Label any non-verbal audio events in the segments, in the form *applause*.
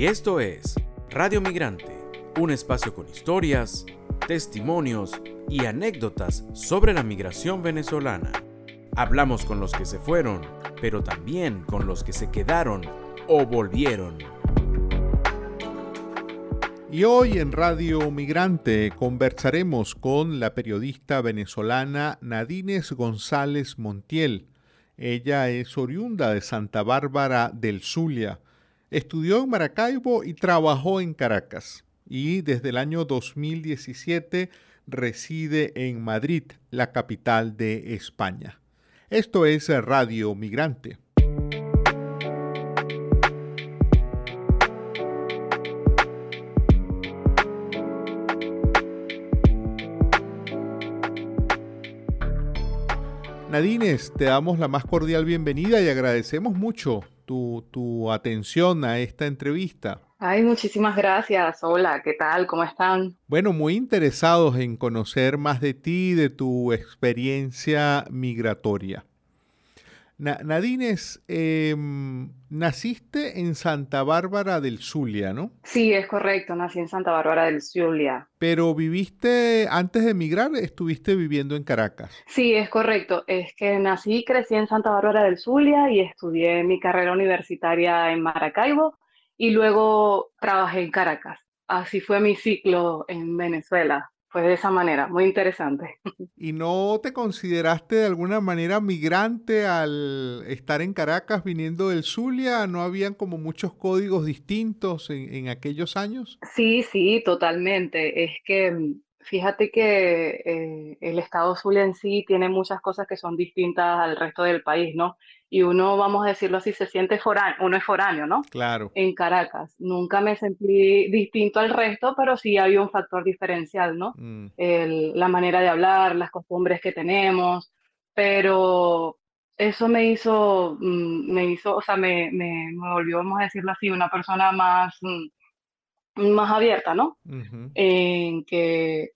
Y esto es Radio Migrante, un espacio con historias, testimonios y anécdotas sobre la migración venezolana. Hablamos con los que se fueron, pero también con los que se quedaron o volvieron. Y hoy en Radio Migrante conversaremos con la periodista venezolana Nadines González Montiel. Ella es oriunda de Santa Bárbara del Zulia. Estudió en Maracaibo y trabajó en Caracas. Y desde el año 2017 reside en Madrid, la capital de España. Esto es Radio Migrante. Nadines, te damos la más cordial bienvenida y agradecemos mucho tu, tu, atención a esta entrevista. Ay, muchísimas gracias. Hola, ¿qué tal? ¿Cómo están? Bueno, muy interesados en conocer más de ti, de tu experiencia migratoria. Nadines, em, naciste en Santa Bárbara del Zulia, ¿no? Sí, es correcto, nací en Santa Bárbara del Zulia. Pero viviste, antes de emigrar, estuviste viviendo en Caracas. Sí, es correcto. Es que nací y crecí en Santa Bárbara del Zulia y estudié mi carrera universitaria en Maracaibo y luego trabajé en Caracas. Así fue mi ciclo en Venezuela. Fue de esa manera, muy interesante. *laughs* ¿Y no te consideraste de alguna manera migrante al estar en Caracas viniendo del Zulia? ¿No habían como muchos códigos distintos en, en aquellos años? Sí, sí, totalmente. Es que mm, fíjate que eh, el estado Zulia en sí tiene muchas cosas que son distintas al resto del país, ¿no? y uno, vamos a decirlo así, se siente foráneo, uno es foráneo, ¿no? Claro. En Caracas. Nunca me sentí distinto al resto, pero sí había un factor diferencial, ¿no? Mm. la manera de hablar, las costumbres que tenemos, pero eso me hizo, mm, me hizo, o sea, me, me, volvió, vamos a decirlo así, una persona más, mm, más abierta, ¿no? En que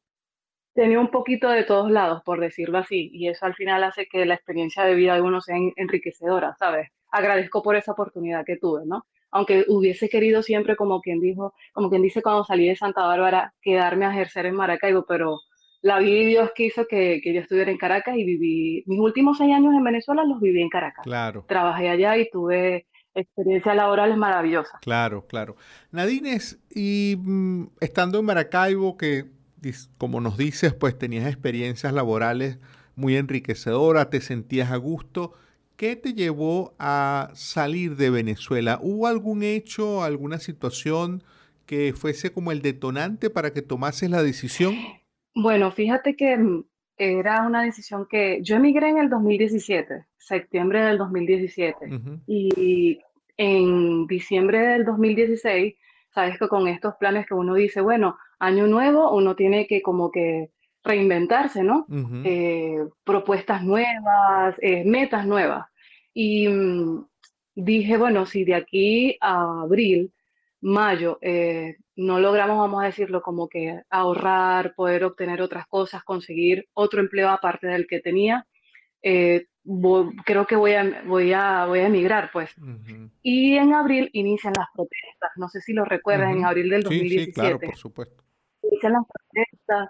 tenía un poquito de todos lados, por decirlo así, y eso al final hace que la experiencia de vida de uno sea enriquecedora, ¿sabes? Agradezco por esa oportunidad que tuve, ¿no? Aunque hubiese querido siempre, como quien dijo, como quien dice cuando salí de Santa Bárbara, quedarme a ejercer en Maracaibo, pero la vida y Dios quiso que, que yo estuviera en Caracas y viví, mis últimos seis años en Venezuela los viví en Caracas. Claro. Trabajé allá y tuve experiencias laborales maravillosas. Claro, claro. Nadines, y mm, estando en Maracaibo, que como nos dices, pues tenías experiencias laborales muy enriquecedoras, te sentías a gusto. ¿Qué te llevó a salir de Venezuela? ¿Hubo algún hecho, alguna situación que fuese como el detonante para que tomases la decisión? Bueno, fíjate que mm, era una decisión que yo emigré en el 2017, septiembre del 2017, y en diciembre del 2016, sabes que con estos planes que uno dice, bueno, año nuevo uno tiene que como que reinventarse, ¿no? Eh, propuestas nuevas, eh, metas nuevas. Y mm, dije, bueno, si de aquí a abril, mayo, eh, no logramos, vamos a decirlo, como que ahorrar, poder obtener otras cosas, conseguir otro empleo aparte del que tenía, creo que voy a, voy a, voy a emigrar, pues. Y en abril inician las protestas, no sé si lo recuerdan, en abril del 2017. Sí, claro, por supuesto las protestas,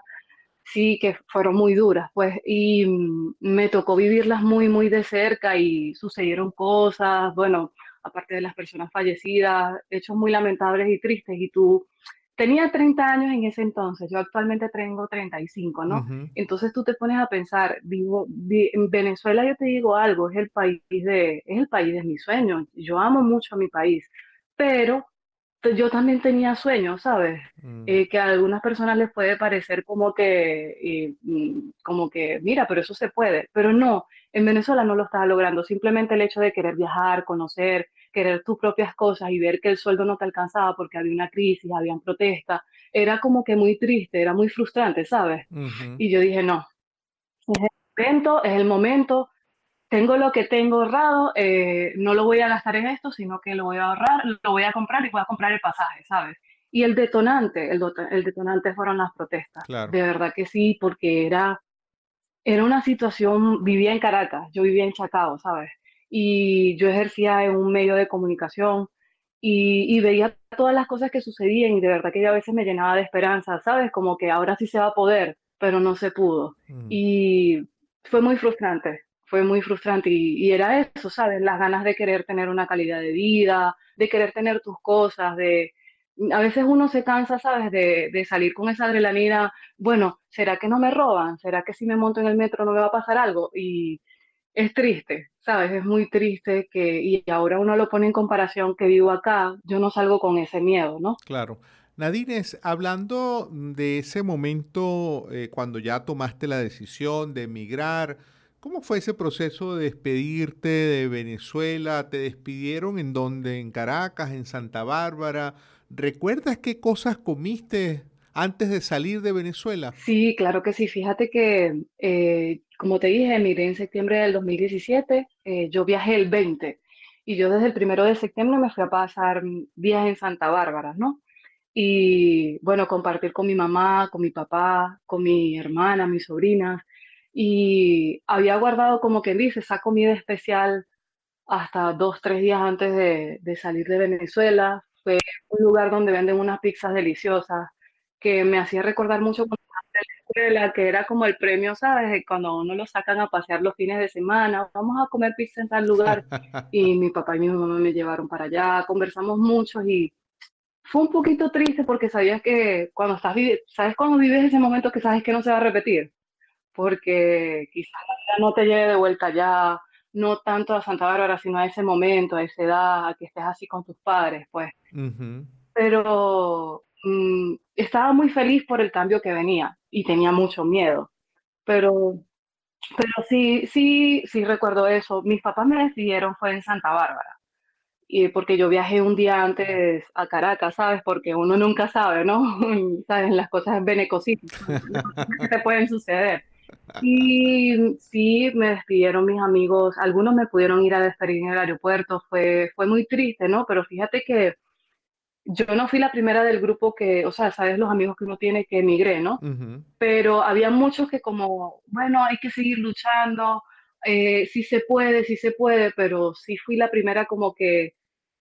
sí, que fueron muy duras, pues, y mm, me tocó vivirlas muy, muy de cerca y sucedieron cosas, bueno, aparte de las personas fallecidas, hechos muy lamentables y tristes, y tú, tenía 30 años en ese entonces, yo actualmente tengo 35, ¿no? Entonces tú te pones a pensar, digo, en Venezuela yo te digo algo, es el país de, es el país de mis sueños, yo amo mucho a mi país, pero yo también tenía sueños, ¿sabes? Mm. Eh, que a algunas personas les puede parecer como que, como que, mira, pero eso se puede, pero no, en Venezuela no lo estaba logrando, simplemente el hecho de querer viajar, conocer, querer tus propias cosas y ver que el sueldo no te alcanzaba porque había una crisis, habían protestas, era como que muy triste, era muy frustrante, ¿sabes? Y yo dije, no, es el momento, es el momento, tengo lo que tengo ahorrado, eh, no lo voy a gastar en esto, sino que lo voy a ahorrar, lo voy a comprar y voy a comprar el pasaje, ¿sabes? Y el detonante, el, el detonante fueron las protestas. De verdad que sí, porque era, era una situación, vivía en Caracas, yo vivía en Chacao, ¿sabes? Y yo ejercía en un medio de comunicación y, veía todas las cosas que sucedían y de verdad que yo a veces me llenaba de esperanza, ¿sabes? Como que ahora sí se va a poder, pero no se pudo. Mm. Y fue muy frustrante, fue muy frustrante y, era eso, ¿sabes? Las ganas de querer tener una calidad de vida, de querer tener tus cosas, de... A veces uno se cansa, ¿sabes? De, de salir con esa adrenalina, bueno, ¿será que no me roban? ¿Será que si me monto en el metro no me va a pasar algo? Y es triste, ¿sabes? Es muy triste que, y ahora uno lo pone en comparación que vivo acá, yo no salgo con ese miedo, ¿no? Claro. Nadines, hablando de ese momento eh, cuando ya tomaste la decisión de emigrar, ¿cómo fue ese proceso de despedirte de Venezuela? ¿Te despidieron en dónde? ¿En Caracas? ¿En Santa Bárbara? ¿Recuerdas qué cosas comiste antes de salir de Venezuela? Sí, claro que sí. Fíjate que, eh, como te dije, emigré en septiembre del 2017, eh, yo viajé el 20 y yo desde el primero de septiembre me fui a pasar días en Santa Bárbara, ¿no? Y bueno, compartir con mi mamá, con mi papá, con mi hermana, mis sobrinas. Y había guardado, como quien dice, esa comida especial hasta dos, tres días antes de, de salir de Venezuela. Fue un lugar donde venden unas pizzas deliciosas, que me hacía recordar mucho cuando la escuela, que era como el premio, ¿sabes? Cuando uno lo sacan a pasear los fines de semana, vamos a comer pizza en tal lugar. *laughs* Y mi papá y mi mamá me llevaron para allá, conversamos mucho y fue un poquito triste porque sabías que cuando estás, ¿sabes cuando vives ese momento que sabes que no se va a repetir? Porque quizás no te lleve de vuelta ya, no tanto a Santa Bárbara, sino a ese momento, a esa edad, a que estés así con tus padres, pues. Pero Mm, estaba muy feliz por el cambio que venía y tenía mucho miedo. Pero, pero sí, sí, sí recuerdo eso. Mis papás me decidieron fue en Santa Bárbara. Y porque yo viajé un día antes a Caracas, ¿sabes? Porque uno nunca sabe, ¿no? *laughs* ¿Sabes? Las cosas benecositas que *laughs* te pueden suceder. Y sí, me despidieron mis amigos, algunos me pudieron ir a despedir en el aeropuerto, fue, fue muy triste, ¿no? Pero fíjate que yo no fui la primera del grupo que, o sea, sabes los amigos que uno tiene que emigré, ¿no? Pero había muchos que como, bueno, hay que seguir luchando, eh, sí se puede, sí se puede, pero sí fui la primera como que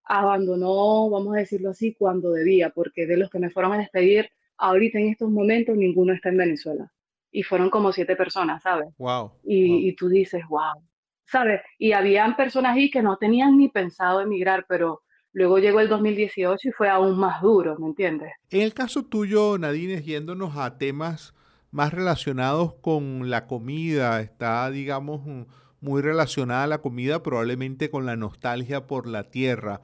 abandonó, vamos a decirlo así, cuando debía, porque de los que me fueron a despedir, ahorita en estos momentos ninguno está en Venezuela. Y fueron como siete personas, ¿sabes? Wow. Y, y tú dices, wow, ¿sabes? Y habían personas ahí que no tenían ni pensado emigrar, pero Luego llegó el 2018 y fue aún más duro, ¿me entiendes? En el caso tuyo, Nadine, yéndonos a temas más relacionados con la comida, está, digamos, muy relacionada la comida probablemente con la nostalgia por la tierra.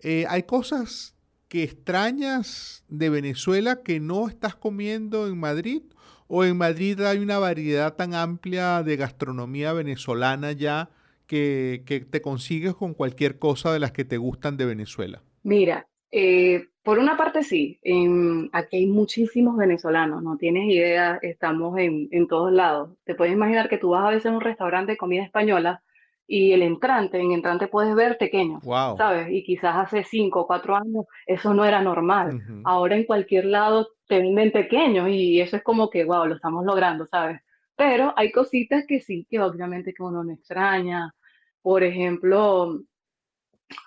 Eh, ¿Hay cosas que extrañas de Venezuela que no estás comiendo en Madrid? ¿O en Madrid hay una variedad tan amplia de gastronomía venezolana ya que, te consigues con cualquier cosa de las que te gustan de Venezuela? Mira, eh, por una parte sí, aquí hay muchísimos venezolanos, no tienes idea, estamos en, en, todos lados. Te puedes imaginar que tú vas a veces a un restaurante de comida española y el entrante, en entrante puedes ver pequeños, ¿sabes? Y quizás hace cinco o cuatro años eso no era normal. Ahora en cualquier lado te venden pequeños y eso es como que, wow, lo estamos logrando, ¿sabes? Pero hay cositas que sí, que obviamente que uno no extraña, por ejemplo,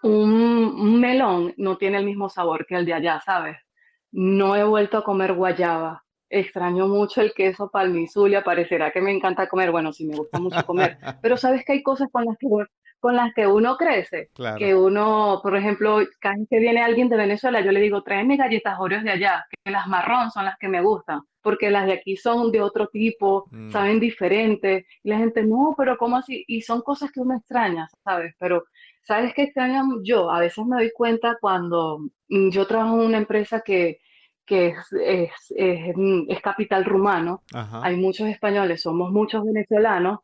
un, melón no tiene el mismo sabor que el de allá, ¿sabes? No he vuelto a comer guayaba. Extraño mucho el queso palmizulia, parecerá que me encanta comer, bueno, sí me gusta mucho comer, *laughs* pero sabes que hay cosas con las que, con las que uno crece, que uno, por ejemplo, cada vez que viene alguien de Venezuela, yo le digo, tráeme galletas Oreos de allá, que las marrón son las que me gustan porque las de aquí son de otro tipo, mm. saben diferente, y la gente, no, pero ¿cómo así? Y son cosas que uno extraña, ¿sabes? Pero, ¿sabes qué extraño yo? A veces me doy cuenta cuando mm, yo trabajo en una empresa que, que es, es, es, capital rumano, hay muchos españoles, somos muchos venezolanos,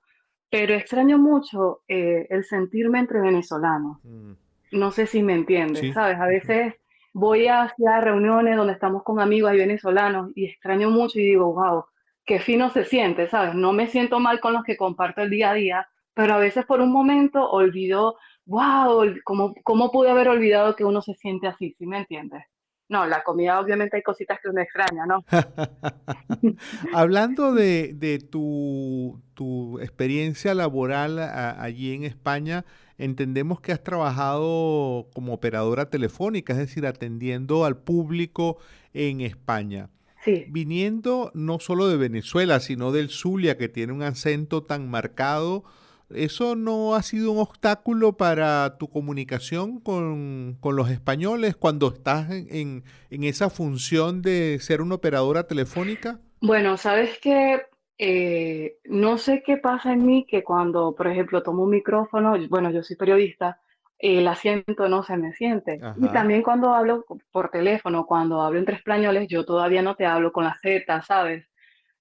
pero extraño mucho eh, el sentirme entre venezolanos. Mm. No sé si me entiendes, ¿sabes? A veces voy hacia reuniones donde estamos con amigos y venezolanos y extraño mucho y digo, wow, qué fino se siente, ¿sabes? No me siento mal con los que comparto el día a día, pero a veces por un momento olvido, wow, ¿cómo, cómo pude haber olvidado que uno se siente así? ¿Sí me entiendes? No, la comida obviamente hay cositas que uno extraña, ¿no? *laughs* Hablando de, tu, experiencia laboral allí en España, entendemos que has trabajado como operadora telefónica, es decir, atendiendo al público en España. Sí. Viniendo no solo de Venezuela, sino del Zulia, que tiene un acento tan marcado, ¿Eso no ha sido un obstáculo para tu comunicación con, los españoles cuando estás en, esa función de ser una operadora telefónica? Bueno, sabes que eh, no sé qué pasa en mí que cuando, por ejemplo, tomo un micrófono, bueno, yo soy periodista, el asiento no se me siente. Y también cuando hablo por teléfono, cuando hablo entre españoles, yo todavía no te hablo con la Z, ¿sabes?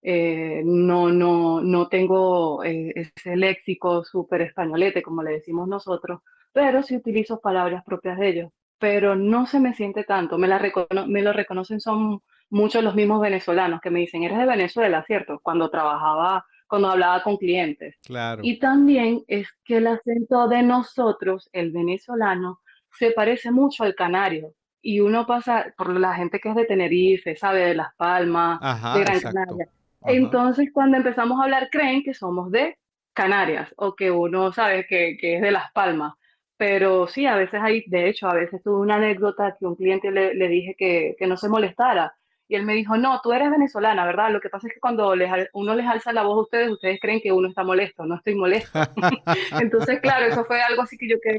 Eh, no, no, no tengo eh, ese léxico súper españolete, como le decimos nosotros, pero sí utilizo palabras propias de ellos. Pero no se me siente tanto, me, la me lo reconocen son muchos los mismos venezolanos que me dicen, eres de Venezuela, ¿cierto? Cuando trabajaba, cuando hablaba con clientes. Claro. Y también es que el acento de nosotros, el venezolano, se parece mucho al canario y uno pasa por la gente que es de Tenerife, sabe, de Las Palmas, de Gran Canaria. Entonces, cuando empezamos a hablar, creen que somos de Canarias o que uno sabe que, es de Las Palmas. Pero sí, a veces hay, de hecho, a veces tuve una anécdota que un cliente le, dije que, no se molestara. Y él me dijo, no, tú eres venezolana, ¿verdad? Lo que pasa es que cuando uno les alza la voz a ustedes, ustedes creen que uno está molesto. No estoy molesto. *laughs* Entonces, claro, eso fue algo así que yo que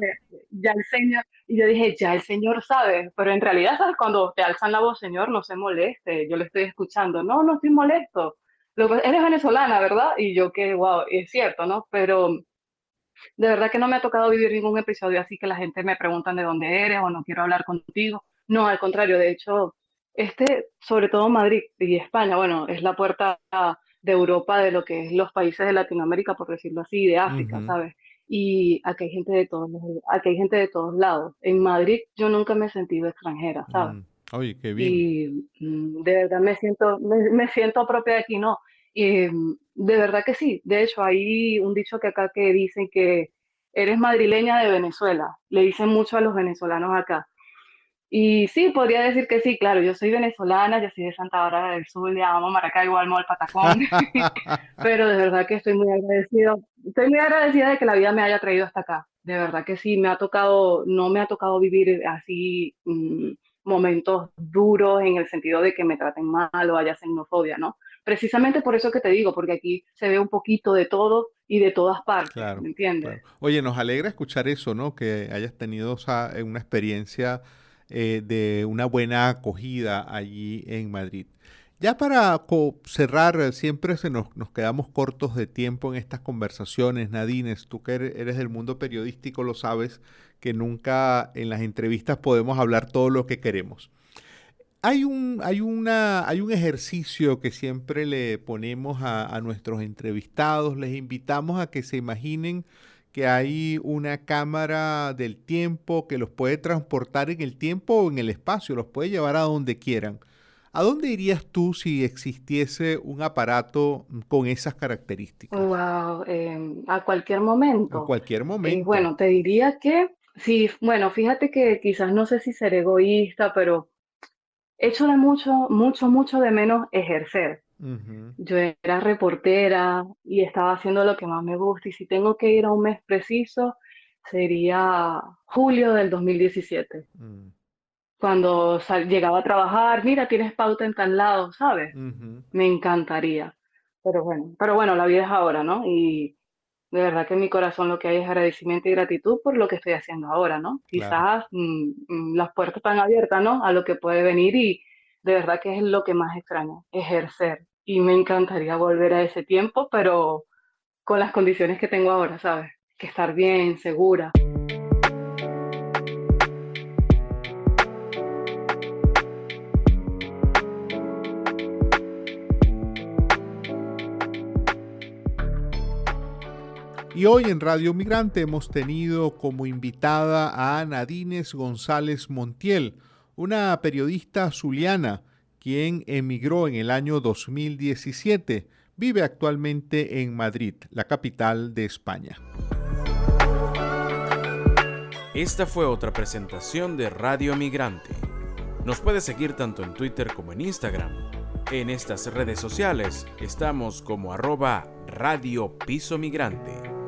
ya el señor, y yo dije, ya el señor sabe. Pero en realidad, ¿sabes? Cuando te alzan la voz, señor, no se moleste. Yo le estoy escuchando. No, no estoy molesto eres venezolana, ¿verdad? Y yo que, wow, es cierto, ¿no? Pero de verdad que no me ha tocado vivir ningún episodio así que la gente me pregunta de dónde eres o no quiero hablar contigo. No, al contrario, de hecho, este, sobre todo Madrid y España, bueno, es la puerta de Europa de lo que es los países de Latinoamérica, por decirlo así, de África, ¿sabes? Y aquí hay gente de todos, aquí hay gente de todos lados. En Madrid yo nunca me he sentido extranjera, ¿sabes? Mm. Oye, qué bien. Y mm, de verdad me siento, me, siento propia de aquí, no. Y mm, de verdad que sí. De hecho, hay un dicho que acá que dicen que eres madrileña de Venezuela. Le dicen mucho a los venezolanos acá. Y sí, podría decir que sí, claro, yo soy venezolana, yo soy de Santa Bárbara del Sur, le amo Maracaibo, amo al Patacón, *laughs* *laughs* pero de verdad que estoy muy agradecido, estoy muy agradecida de que la vida me haya traído hasta acá, de verdad que sí, me ha tocado, no me ha tocado vivir así mm, momentos duros en el sentido de que me traten mal o haya xenofobia, ¿no? Precisamente por eso que te digo, porque aquí se ve un poquito de todo y de todas partes, ¿me entiendes? Oye, nos alegra escuchar eso, ¿no? Que hayas tenido eh, una experiencia eh, de una buena acogida allí en Madrid. Ya para cerrar, siempre se nos, nos, quedamos cortos de tiempo en estas conversaciones. Nadines, tú que eres del mundo periodístico lo sabes, que nunca en las entrevistas podemos hablar todo lo que queremos. Hay un, hay una, hay un ejercicio que siempre le ponemos a nuestros entrevistados, les invitamos a que se imaginen que hay una cámara del tiempo que los puede transportar en el tiempo o en el espacio, los puede llevar a donde quieran. ¿A dónde irías tú si existiese un aparato con esas características? Wow, em, a cualquier momento. A cualquier momento. bueno, te diría que Sí, bueno, fíjate que quizás no sé si ser egoísta, pero echo de mucho, mucho, mucho de menos ejercer. Yo era reportera y estaba haciendo lo que más me gusta y si tengo que ir a un mes preciso, sería julio del 2017. Mm. Cuando llegaba a trabajar, mira, tienes pauta en tal lado, ¿sabes? Me encantaría. Pero bueno, pero bueno, la vida es ahora, ¿no? Y de verdad que en mi corazón lo que hay es agradecimiento y gratitud por lo que estoy haciendo ahora, ¿no? Quizás mm, mm, las puertas están abiertas, ¿no? A lo que puede venir y de verdad que es lo que más extraño, ejercer. Y me encantaría volver a ese tiempo, pero con las condiciones que tengo ahora, ¿sabes? Que estar bien, segura. Y hoy en Radio Migrante hemos tenido como invitada a Nadines González Montiel, una periodista zuliana quien emigró en el año 2017. Vive actualmente en Madrid, la capital de España. Esta fue otra presentación de Radio Migrante. Nos puede seguir tanto en Twitter como en Instagram. En estas redes sociales estamos como arroba Radio Piso Migrante.